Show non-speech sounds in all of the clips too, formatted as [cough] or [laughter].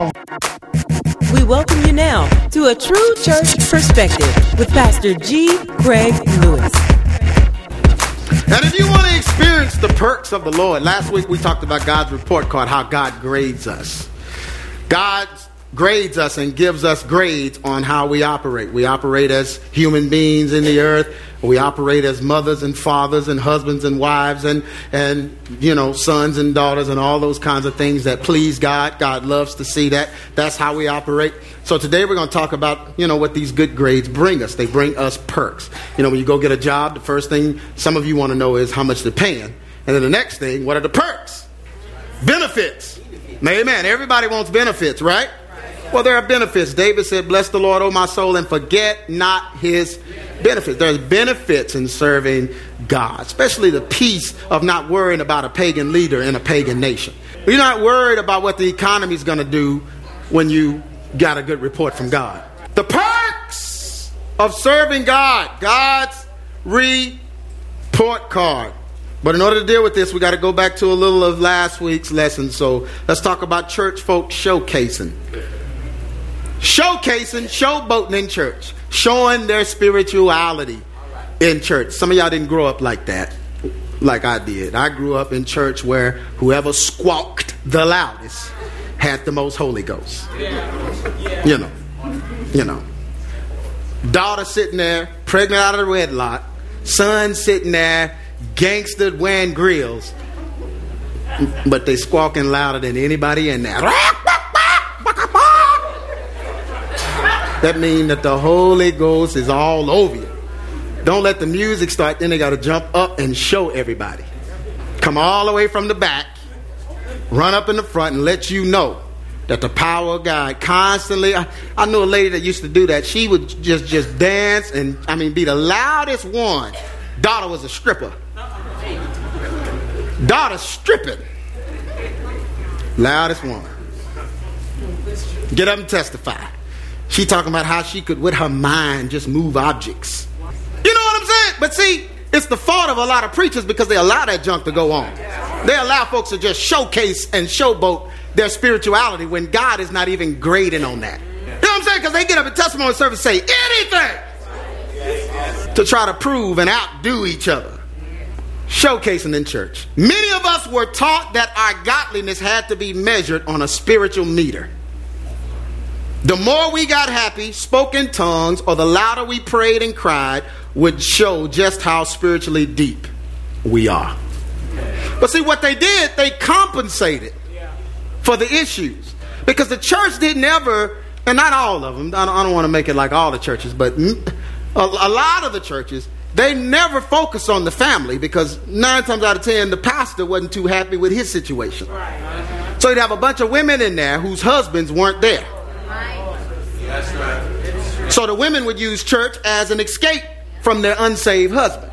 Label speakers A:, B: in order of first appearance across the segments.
A: We welcome you now to a true church perspective with Pastor G. Craig Lewis.
B: And if you want to experience the perks of the Lord, last week we talked about God's report card, how God grades us. God grades us and gives us grades on how we operate. We operate as human beings in the earth. We operate as mothers and fathers and husbands and wives and, and, you know, sons and daughters and all those kinds of things that please God. God loves to see that. That's how we operate. So today we're going to talk about, you know, what these good grades bring us. They bring us perks. You know, when you go get a job, the first thing some of you want to know is how much they're paying. And then the next thing, what are the perks? Benefits. Amen. Everybody wants benefits, right? Well, there are benefits. David said, Bless the Lord, O my soul, and forget not his benefits. There's benefits in serving God, especially the peace of not worrying about a pagan leader in a pagan nation. You're not worried about what the economy is going to do when you got a good report from God. The perks of serving God, God's report card. But in order to deal with this, we got to go back to a little of last week's lesson. So let's talk about church folk showcasing showcasing, showboating in church, showing their spirituality in church. Some of y'all didn't grow up like that, like I did. I grew up in church where whoever squawked the loudest had the most Holy Ghost. You know, you know. Daughter sitting there, pregnant out of the red wedlock, son sitting there, gangster wearing grills, but they squawking louder than anybody in there. That means that the Holy Ghost is all over you. Don't let the music start, then they got to jump up and show everybody. Come all the way from the back, run up in the front, and let you know that the power of God constantly. I, I knew a lady that used to do that. She would just just dance and I mean be the loudest one. Daughter was a stripper. Daughter stripping. Loudest one. Get up and testify. She talking about how she could, with her mind, just move objects. You know what I'm saying? But see, it's the fault of a lot of preachers because they allow that junk to go on. They allow folks to just showcase and showboat their spirituality when God is not even grading on that. You know what I'm saying? Because they get up at testimony service say anything to try to prove and outdo each other. Showcasing in church. Many of us were taught that our godliness had to be measured on a spiritual meter. The more we got happy, spoke in tongues, or the louder we prayed and cried, would show just how spiritually deep we are. But see, what they did, they compensated for the issues. Because the church didn't ever, and not all of them, I don't, don't want to make it like all the churches, but a, a lot of the churches, they never focus on the family because nine times out of ten, the pastor wasn't too happy with his situation. So you'd have a bunch of women in there whose husbands weren't there. So the women would use church as an escape from their unsaved husband.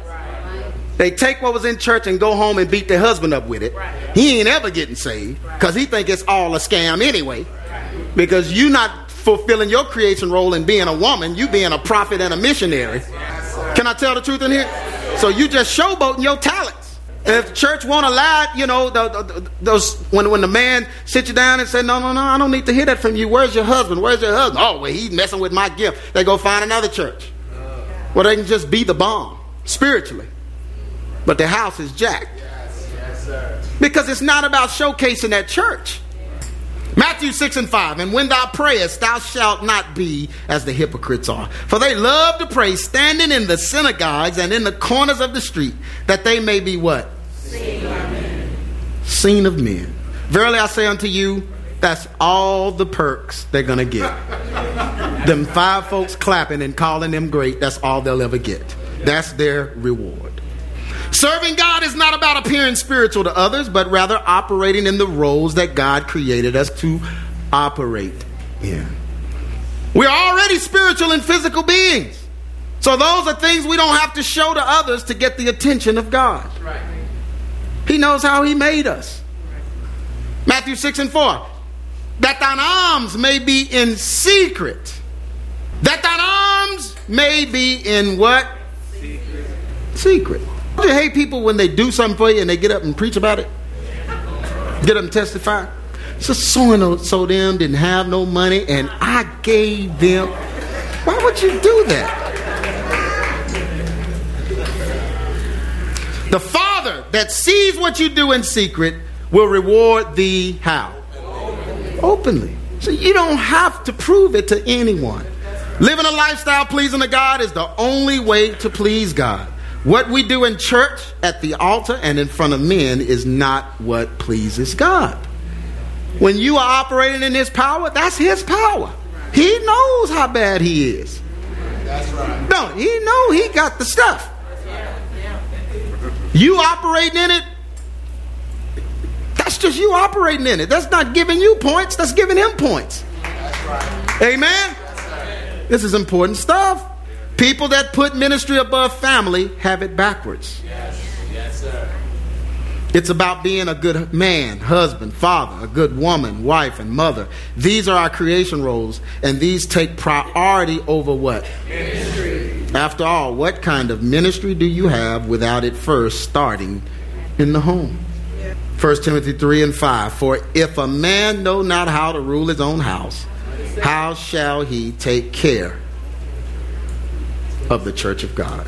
B: They take what was in church and go home and beat their husband up with it. He ain't ever getting saved because he think it's all a scam anyway. Because you not fulfilling your creation role in being a woman, you being a prophet and a missionary. Can I tell the truth in here? So you just showboating your talents. If the church won't allow it, you know, those when when the man sits you down and say, "No, no, no, I don't need to hear that from you. Where's your husband? Where's your husband? Oh, well, he's messing with my gift. They go find another church. Well, they can just be the bomb spiritually, but the house is jacked because it's not about showcasing that church. Matthew 6 and 5. And when thou prayest, thou shalt not be as the hypocrites are. For they love to pray standing in the synagogues and in the corners of the street, that they may be what? Seen of men. Seen of men. Verily I say unto you, that's all the perks they're going to get. them five folks clapping and calling them great, that's all they'll ever get. That's their reward. Serving God is not about appearing spiritual to others, but rather operating in the roles that God created us to operate in. We're already spiritual and physical beings. So those are things we don't have to show to others to get the attention of God. He knows how He made us. Matthew 6 and 4. That thine alms may be in secret. That thine alms may be in what? Secret. Secret. You hate people when they do something for you and they get up and preach about it? Get up and testify? So so and so them didn't have no money, and I gave them. Why would you do that? The Father that sees what you do in secret will reward thee how? Openly. So you don't have to prove it to anyone. Living a lifestyle pleasing to God is the only way to please God. What we do in church, at the altar, and in front of men is not what pleases God. When you are operating in His power, that's His power. He knows how bad He is. That's right. No, He know He got the stuff. You operating in it, that's just you operating in it. That's not giving you points, that's giving Him points. That's Right. Amen? This is important stuff. People that put ministry above family have it backwards. Yes, yes, sir. It's about being a good man, husband, father, a good woman, wife, and mother. These are our creation roles, and these take priority over what? Ministry. After all, what kind of ministry do you have without it first starting in the home? 1 Timothy 3 and 5. For if a man know not how to rule his own house, how shall he take care of the church of God?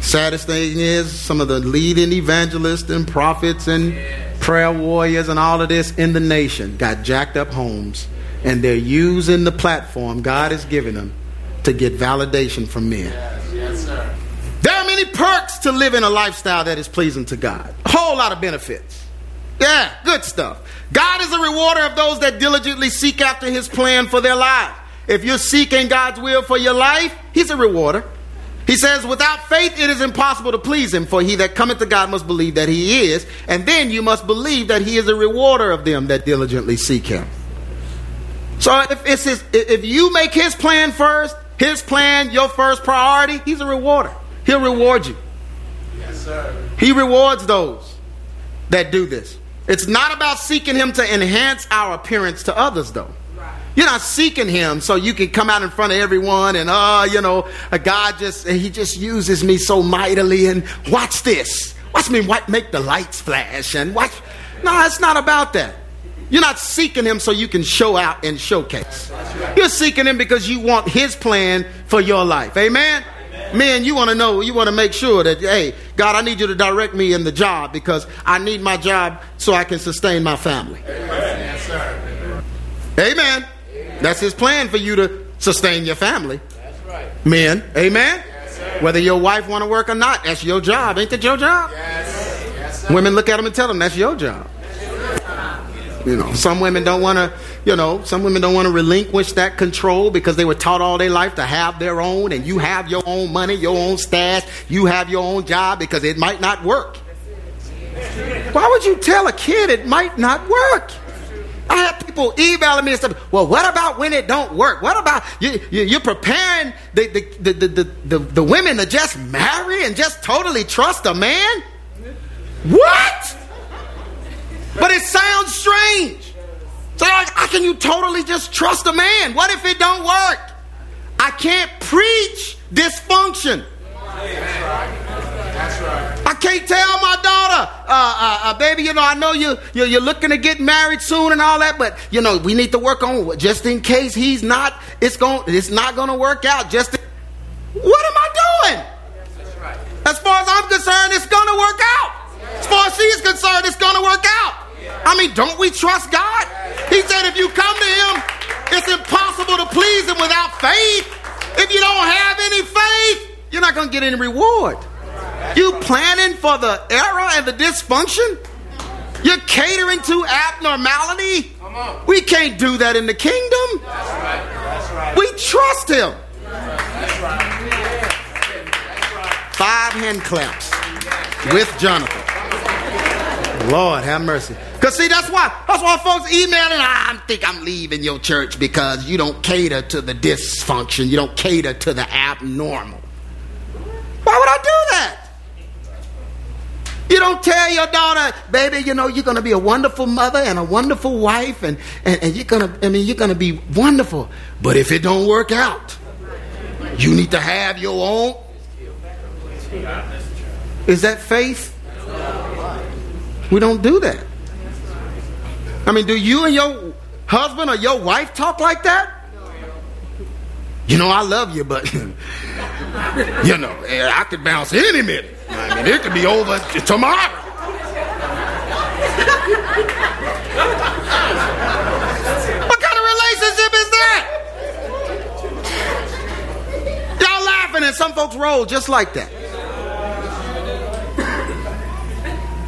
B: Saddest thing is, some of the leading evangelists and prophets and prayer warriors and all of this in the nation got jacked up homes, and they're using the platform God has given them to get validation from men. Yes, yes. There are many perks to living a lifestyle that is pleasing to God. A whole lot of benefits. Yeah, good stuff. God is a rewarder of those that diligently seek after his plan for their lives. If you're seeking God's will for your life, he's a rewarder. He says, without faith it is impossible to please him, for he that cometh to God must believe that he is, and then you must believe that he is a rewarder of them that diligently seek him. So if, it's his, if you make his plan first, his plan your first priority, he's a rewarder. He'll reward you. Yes, sir. He rewards those that do this. It's not about seeking him to enhance our appearance to others, though. You're not seeking him so you can come out in front of everyone and, oh, you know, a God just, he just uses me so mightily and watch this. Watch me make the lights flash and watch. No, it's not about that. You're not seeking him so you can show out and showcase. You're seeking him because you want his plan for your life. Amen? Amen. Man, you want to know, you want to make sure that, hey, God, I need you to direct me in the job because I need my job so I can sustain my family. Amen. Amen. That's his plan for you to sustain your family. That's right. Men, amen. Yes, Whether your wife want to work or not, that's your job. Ain't that your job? Yes. Yes, women look at them and tell them that's your job. You know, some women don't want to, you know, some women don't want to relinquish that control because they were taught all their life to have their own and you have your own money, your own stash, you have your own job because it might not work. Why would you tell a kid it might not work? I have people emailing me and stuff. Well, what about when it don't work? What about you, you, are preparing the, the, the, the, the, the women to just marry and just totally trust a man? What? But it sounds strange. So like, how can you totally just trust a man? What if it don't work? I can't preach dysfunction. I can't tell my daughter, uh, uh, uh, baby, you know, I know you, you're, you're, looking to get married soon and all that, but you know, we need to work on just in case he's not, it's going, it's not going to work out. Just, what am I doing? As far as I'm concerned, it's going to work out. As far as she's concerned, it's going to work out. I mean, don't we trust God? He said, if you come to Him, it's impossible to please Him without faith. If you don't have any faith, you're not going to get any reward. You planning for the error and the dysfunction? You're catering to abnormality? We can't do that in the kingdom. We trust him. Five hand claps with Jonathan. Lord have mercy. Because see, that's why that's why folks emailing, ah, I think I'm leaving your church because you don't cater to the dysfunction. You don't cater to the abnormal. Why would I do that? You don't tell your daughter, baby, you know, you're going to be a wonderful mother and a wonderful wife, and, and, and you're going to, I mean, you're going to be wonderful. But if it don't work out, you need to have your own. Is that faith? We don't do that. I mean, do you and your husband or your wife talk like that? You know, I love you, but [laughs] you know, I could bounce any minute. I mean, it could be over tomorrow. what kind of relationship is that? Y'all laughing, and some folks roll just like that.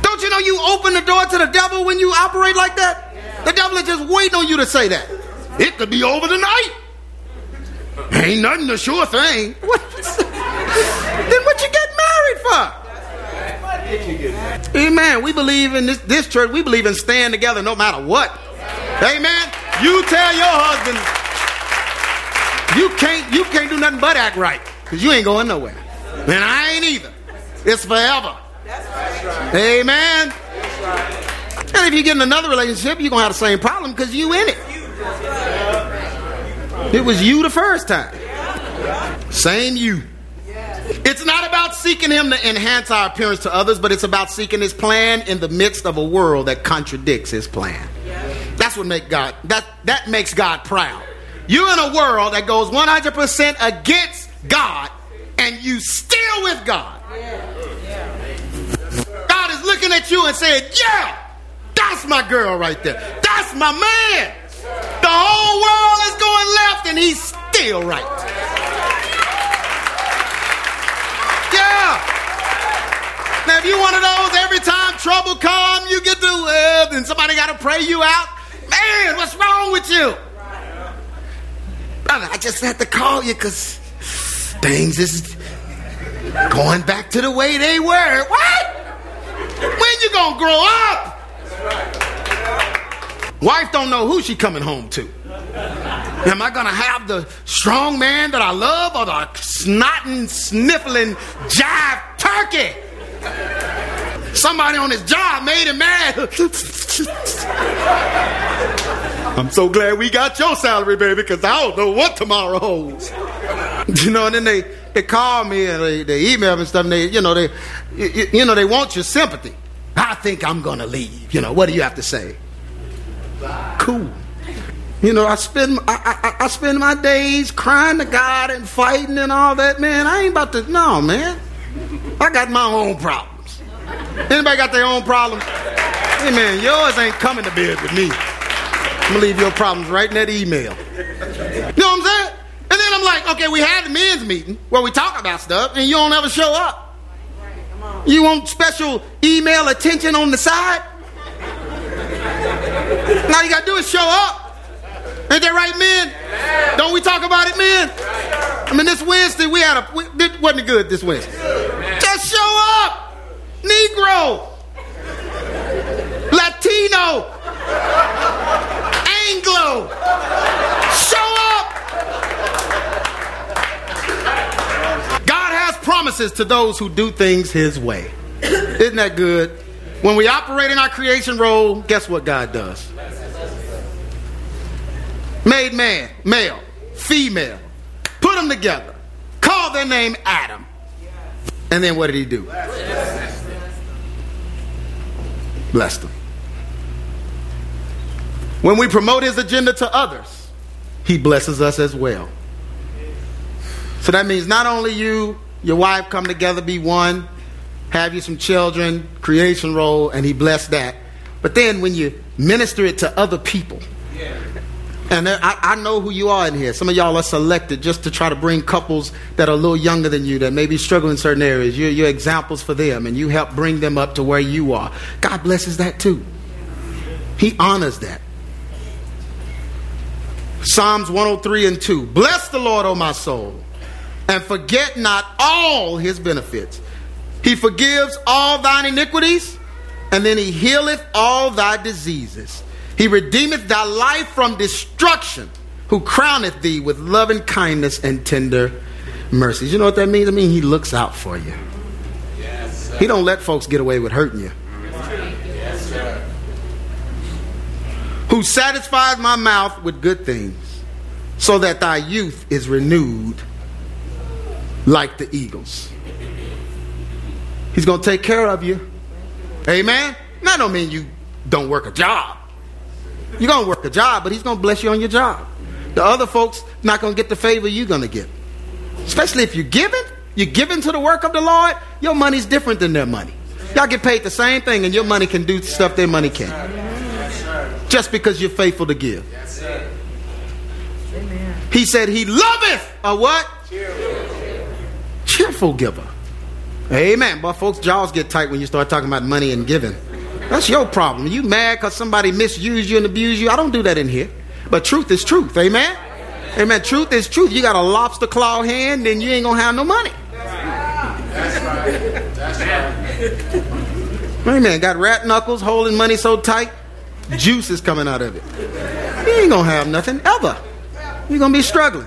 B: Don't you know you open the door to the devil when you operate like that? The devil is just waiting on you to say that. It could be over tonight. Ain't nothing a sure thing. What? [laughs] then what you get married for? Amen. We believe in this, this church, we believe in staying together no matter what. Amen. You tell your husband you can't you can't do nothing but act right. Because you ain't going nowhere. And I ain't either. It's forever. Amen. And if you get in another relationship, you're gonna have the same problem because you in it. It was you the first time. Same you. It's not seeking him to enhance our appearance to others, but it's about seeking his plan in the midst of a world that contradicts his plan. That's what make God that that makes God proud. You're in a world that goes 100% against God and you still with God. God is looking at you and saying, "Yeah, that's my girl right there. That's my man." The whole world is going left and he's still right. Yeah. Now, if you one of those, every time trouble come, you get to, live, and somebody got to pray you out. Man, what's wrong with you? Brother, I just had to call you because things is going back to the way they were. What? When you gonna grow up? Wife don't know who she coming home to. Am I gonna have the strong man that I love or the snotting, sniffling jive turkey? Somebody on his job made him mad. I'm so glad we got your salary, baby, because I don't know what tomorrow holds. You know, and then they, they call me and they, they email me and stuff, and they, you know, they, you, you know, they want your sympathy. I think I'm gonna leave. You know, what do you have to say? Cool. You know, I spend I, I, I spend my days crying to God and fighting and all that. Man, I ain't about to. No, man. I got my own problems. Anybody got their own problems? Hey, man, yours ain't coming to bed with me. I'm gonna leave your problems right in that email. You know what I'm saying? And then I'm like, okay, we had the men's meeting where we talk about stuff, and you don't ever show up. You want special email attention on the side? All you gotta do is show up. Ain't that right, men? Don't we talk about it, men? I mean, this Wednesday we had a we, it wasn't good this Wednesday. Just show up, Negro, Latino, Anglo. Show up. God has promises to those who do things His way. Isn't that good? When we operate in our creation role, guess what God does? Made man, male, female, put them together, call their name Adam. And then what did he do? Blessed them. When we promote his agenda to others, he blesses us as well. So that means not only you, your wife come together, be one, have you some children, creation role, and he blessed that. But then when you minister it to other people, and I, I, know who you are in here. Some of y'all are selected just to try to bring couples that are a little younger than you that maybe struggle in certain areas. You're, you're examples for them, and you help bring them up to where you are. God blesses that too. He honors that. Psalms 103 and 2. Bless the Lord, O my soul, and forget not all his benefits. He forgives all thine iniquities, and then he healeth all thy diseases. He redeemeth thy life from destruction, who crowneth thee with loving kindness and tender mercies. You know what that means? I mean, he looks out for you. Yes, he don't let folks get away with hurting you. Yes, who satisfies my mouth with good things, so that thy youth is renewed like the eagles. He's going to take care of you. Amen. That don't mean you don't work a job. You're going to work a job, but he's going to bless you on your job. The other folks not going to get the favor you're going to get. Especially if you're giving, you're giving to the work of the Lord, your money's different than their money. Y'all get paid the same thing, and your money can do stuff their money can't. Just because you're faithful to give. He said he loveth a what? Cheerful giver. Amen. But folks' jaws get tight when you start talking about money and giving. That's your problem. You mad because somebody misused you and abused you? I don't do that in here. But truth is truth. Amen. Amen. Truth is truth. You got a lobster claw hand, then you ain't gonna have no money. That's right. That's right. Amen. Got rat knuckles holding money so tight, juice is coming out of it. You ain't gonna have nothing ever. You're gonna be struggling.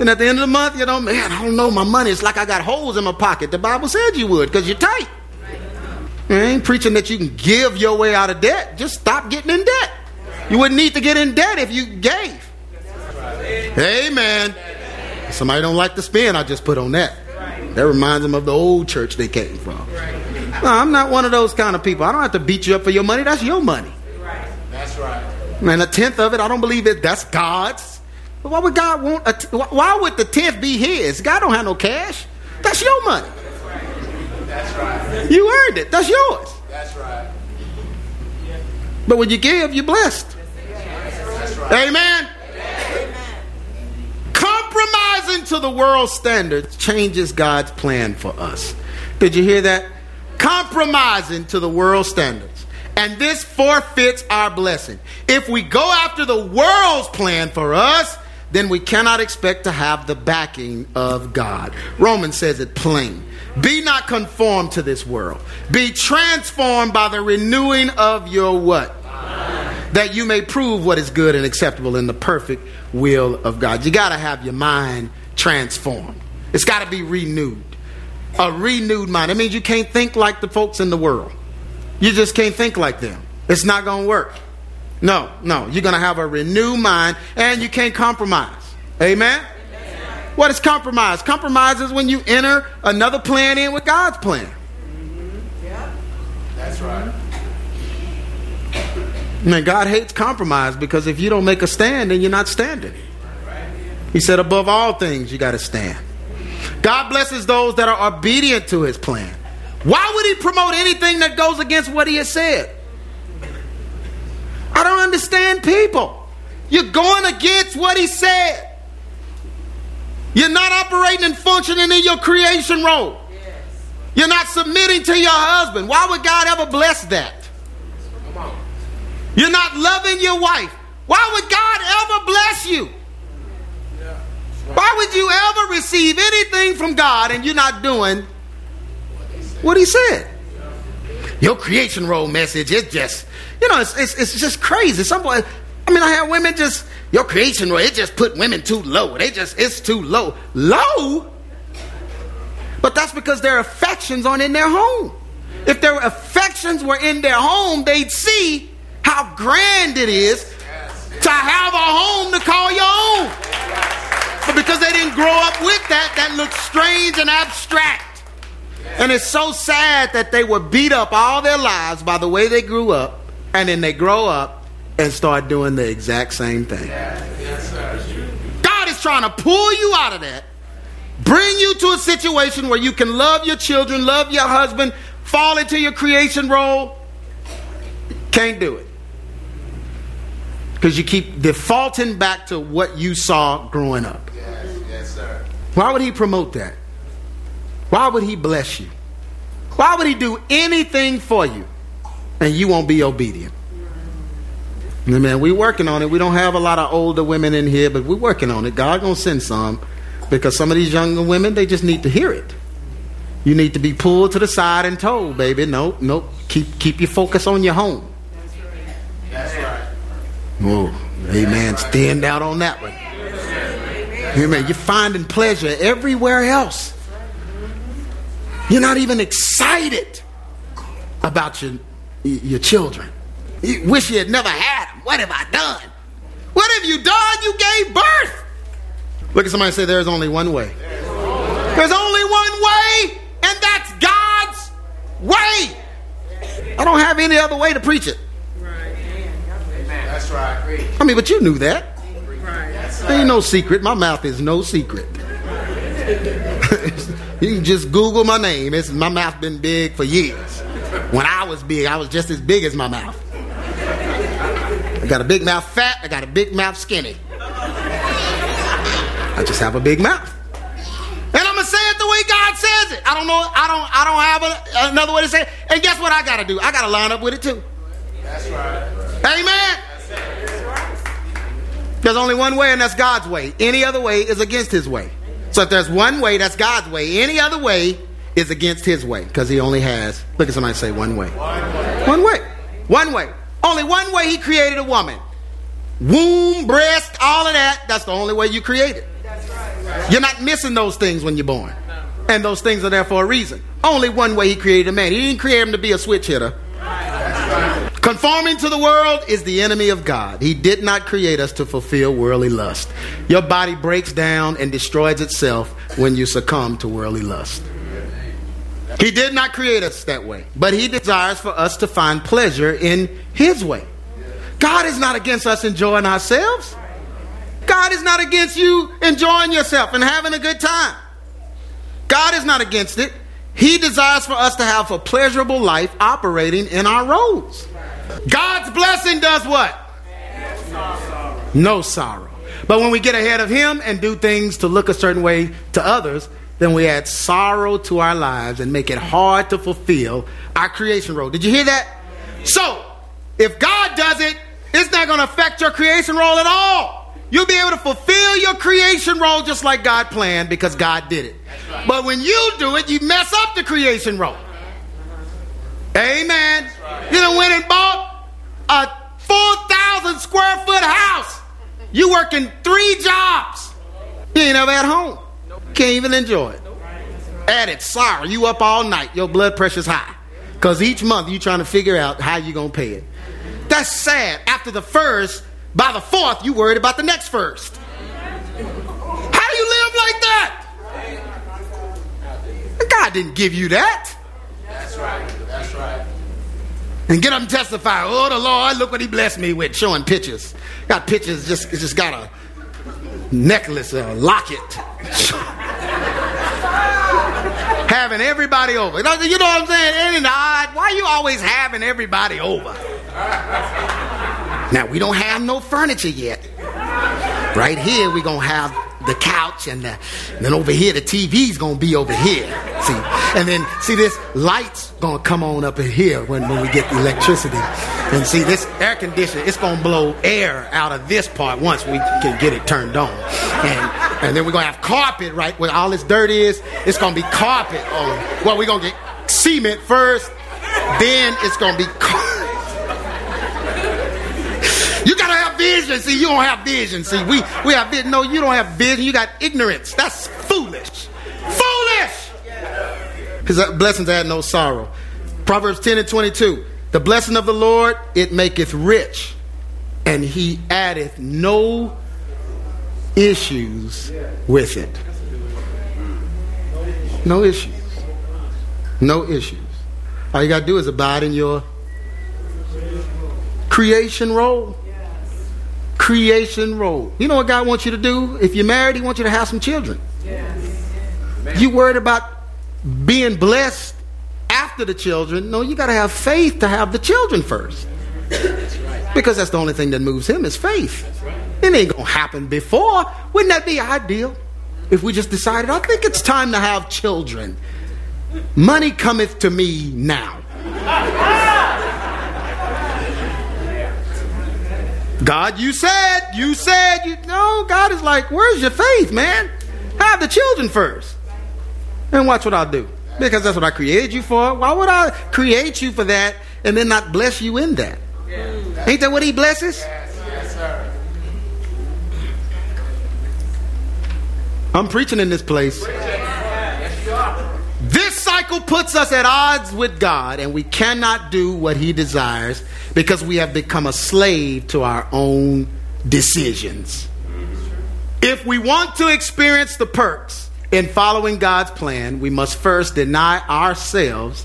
B: And at the end of the month, you know, man, I don't know, my money. It's like I got holes in my pocket. The Bible said you would, because you're tight. I ain't preaching that you can give your way out of debt. Just stop getting in debt. You wouldn't need to get in debt if you gave. Amen. Somebody don't like the spin I just put on that. That reminds them of the old church they came from. No, I'm not one of those kind of people. I don't have to beat you up for your money. That's your money. That's right. And a tenth of it, I don't believe it. That's God's. But why would God want? A t- why would the tenth be His? God don't have no cash. That's your money. That's right. You earned it. That's yours. That's right. But when you give, you're blessed. Right. Amen. Amen. Compromising to the world standards changes God's plan for us. Did you hear that? Compromising to the world standards. And this forfeits our blessing. If we go after the world's plan for us, then we cannot expect to have the backing of God. Romans says it plain. Be not conformed to this world. Be transformed by the renewing of your what? That you may prove what is good and acceptable in the perfect will of God. You got to have your mind transformed. It's got to be renewed. A renewed mind. That means you can't think like the folks in the world. You just can't think like them. It's not going to work. No, no. You're going to have a renewed mind and you can't compromise. Amen? What is compromise? Compromise is when you enter another plan in with God's plan. Mm-hmm. Yeah. That's right. Man, God hates compromise because if you don't make a stand, then you're not standing. He said, above all things, you got to stand. God blesses those that are obedient to his plan. Why would he promote anything that goes against what he has said? I don't understand people. You're going against what he said. You're not operating and functioning in your creation role. You're not submitting to your husband. Why would God ever bless that? You're not loving your wife. Why would God ever bless you? Why would you ever receive anything from God and you're not doing what He said? Your creation role message is just, you know, it's, it's, it's just crazy. Some I mean, I have women just your creation role, it just put women too low. They just it's too low. Low? But that's because their affections aren't in their home. If their affections were in their home, they'd see how grand it is to have a home to call your own. But because they didn't grow up with that, that looks strange and abstract. And it's so sad that they were beat up all their lives by the way they grew up, and then they grow up and start doing the exact same thing. God is trying to pull you out of that, bring you to a situation where you can love your children, love your husband, fall into your creation role. Can't do it. Because you keep defaulting back to what you saw growing up. Yes, yes, sir. Why would he promote that? Why would he bless you? Why would he do anything for you and you won't be obedient? Man, we working on it. We don't have a lot of older women in here, but we're working on it. God gonna send some because some of these younger women they just need to hear it. You need to be pulled to the side and told, baby, no, nope. keep keep your focus on your home. That's right. Oh, amen. Right. Stand out on that one. Amen. You're finding pleasure everywhere else. You're not even excited about your your children. You wish you had never had them. What have I done? What have you done? You gave birth. Look at somebody say, There's only one way. There's only one way, and that's God's way. I don't have any other way to preach it. Right. Amen. That's right. I mean, but you knew that. Ain't no secret. My mouth is no secret. [laughs] you can just Google my name. It's, my mouth been big for years. When I was big, I was just as big as my mouth. I got a big mouth fat. I got a big mouth skinny. I just have a big mouth. And I'm gonna say it the way God says it. I don't know. I don't. I don't have a, another way to say it. And guess what? I gotta do. I gotta line up with it too. That's right. Amen. There's only one way, and that's God's way. Any other way is against His way. So if there's one way, that's God's way. Any other way is against His way because He only has. Look at somebody say one way. One way. One way. Only one way He created a woman. Womb, breast, all of that. That's the only way you created. You're not missing those things when you're born. And those things are there for a reason. Only one way he created a man. He didn't create him to be a switch hitter. Conforming to the world is the enemy of God. He did not create us to fulfill worldly lust. Your body breaks down and destroys itself when you succumb to worldly lust. He did not create us that way, but He desires for us to find pleasure in His way. God is not against us enjoying ourselves. God is not against you enjoying yourself and having a good time. God is not against it. He desires for us to have a pleasurable life operating in our roles. God's blessing does what? No sorrow. But when we get ahead of Him and do things to look a certain way to others, then we add sorrow to our lives and make it hard to fulfill our creation role. Did you hear that? So, if God does it, it's not going to affect your creation role at all. You'll be able to fulfill your creation role just like God planned because God did it. Right. But when you do it, you mess up the creation role. Amen. Right. You know, went and bought a 4,000 square foot house. You working three jobs. You ain't ever at home. Can't even enjoy it. At it, sorry. You up all night. Your blood pressure's high. Because each month you trying to figure out how you're going to pay it. That's sad. After the first, by the fourth, you worried about the next first. How do you live like that? God didn't give you that. That's right. That's right. And get up and testify. Oh, the Lord, look what He blessed me with, showing pictures. Got pictures. Just just got a necklace, a locket. Having everybody over. You know what I'm saying? Ain't it? Why you always having everybody over? Now we don't have no furniture yet. Right here we gonna have the couch and, the, and then over here the TV's gonna be over here. See, and then see this light's gonna come on up in here when, when we get the electricity. And see this air conditioner, it's gonna blow air out of this part once we can get it turned on. And and then we're gonna have carpet right where all this dirt is. It's gonna be carpet on. Well, we're gonna get cement first, then it's gonna be carpet You got to have vision. See, you don't have vision. See, we, we have vision. No, you don't have vision. You got ignorance. That's foolish. Foolish! His blessings add no sorrow. Proverbs 10 and 22. The blessing of the Lord, it maketh rich, and he addeth no issues with it. No issues. No issues. All you got to do is abide in your creation role creation role. You know what God wants you to do? If you're married, He wants you to have some children. You worried about being blessed after the children? No, you got to have faith to have the children first. Because that's the only thing that moves Him is faith. It ain't gonna happen before. Wouldn't that be ideal? If we just decided, I think it's time to have children. Money cometh to me now. God, you said, you said, you no, God is like, where's your faith, man? Have the children first. And watch what I'll do. Because that's what I created you for. Why would I create you for that and then not bless you in that? Ain't that what he blesses? Yes, sir. I'm preaching in this place. This cycle puts us at odds with God, and we cannot do what He desires because we have become a slave to our own decisions. If we want to experience the perks in following God's plan, we must first deny ourselves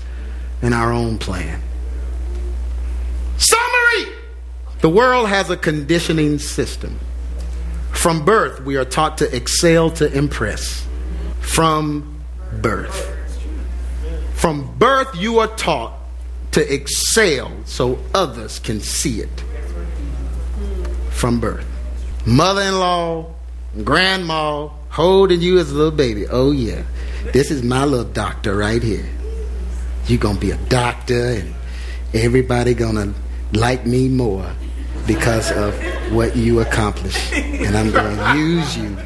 B: and our own plan. Summary The world has a conditioning system. From birth, we are taught to excel to impress. From birth. From birth, you are taught to excel so others can see it. From birth. Mother in law, grandma holding you as a little baby. Oh, yeah. This is my little doctor right here. You're going to be a doctor, and everybody going to like me more because of what you accomplish. And I'm going to use you.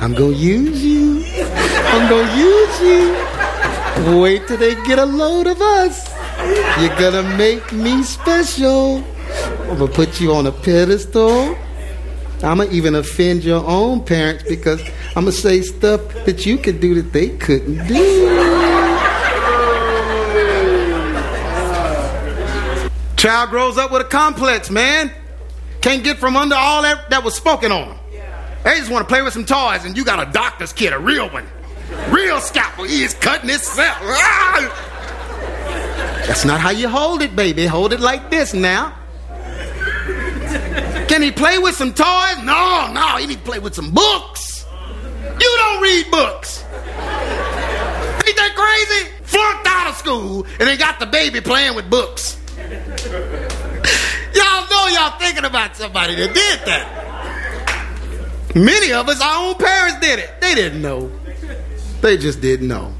B: I'm going to use you. I'm going to use you. Wait till they get a load of us. You're going to make me special. I'm going to put you on a pedestal. I'm going to even offend your own parents because I'm going to say stuff that you could do that they couldn't do. Child grows up with a complex, man. Can't get from under all that that was spoken on them. They just want to play with some toys, and you got a doctor's kid, a real one. Real scalpel. He is cutting himself. Ah! [laughs] That's not how you hold it, baby. Hold it like this now. Can he play with some toys? No, no. He need to play with some books. You don't read books. Ain't that crazy? Flunked out of school and they got the baby playing with books. [laughs] y'all know y'all thinking about somebody that did that. Many of us, our own parents did it. They didn't know. They just didn't know.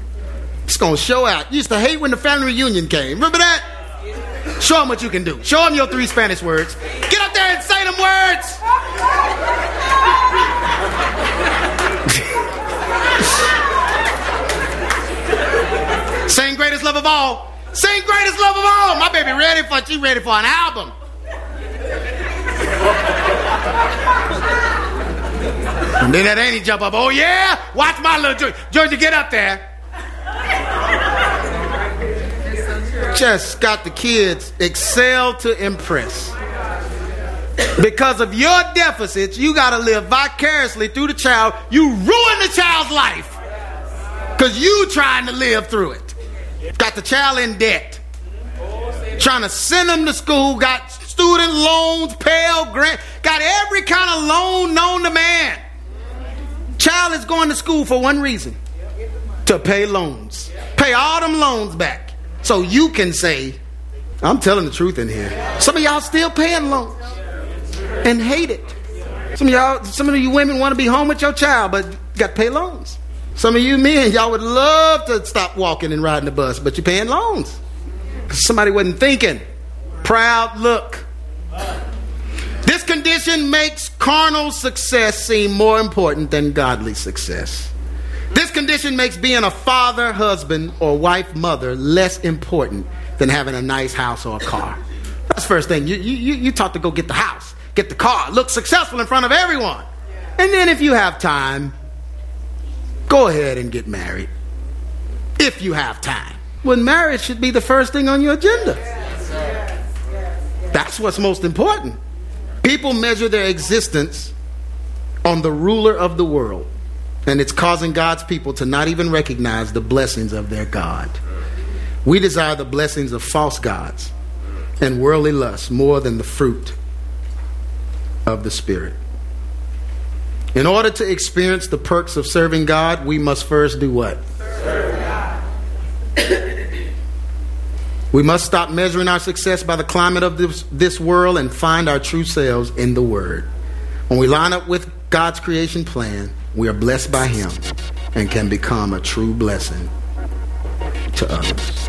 B: It's gonna show out. Used to hate when the family reunion came. Remember that? Show them what you can do. Show them your three Spanish words. Get up there and say them words. [laughs] Sing greatest love of all. Sing greatest love of all. My baby ready for she ready for an album. [laughs] and then that ain't he jump up. Oh yeah, watch my little George. Georgia, get up there. Just got the kids excel to impress. Because of your deficits, you got to live vicariously through the child. You ruin the child's life because you trying to live through it. Got the child in debt. Trying to send them to school. Got student loans, Pell Grant. Got every kind of loan known to man. Child is going to school for one reason to pay loans. Pay all them loans back. So you can say, I'm telling the truth in here. Some of y'all still paying loans and hate it. Some of y'all, some of you women want to be home with your child, but got to pay loans. Some of you men, y'all would love to stop walking and riding the bus, but you're paying loans. Somebody wasn't thinking. Proud look. This condition makes carnal success seem more important than godly success. This condition makes being a father, husband, or wife, mother less important than having a nice house or a car. That's the first thing. You, you, you taught to go get the house, get the car, look successful in front of everyone. And then if you have time, Go ahead and get married if you have time. When marriage should be the first thing on your agenda. That's what's most important. People measure their existence on the ruler of the world, and it's causing God's people to not even recognize the blessings of their God. We desire the blessings of false gods and worldly lusts more than the fruit of the Spirit. In order to experience the perks of serving God, we must first do what? We must stop measuring our success by the climate of this, this world and find our true selves in the Word. When we line up with God's creation plan, we are blessed by Him and can become a true blessing to others.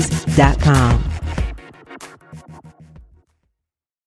A: ministries.com.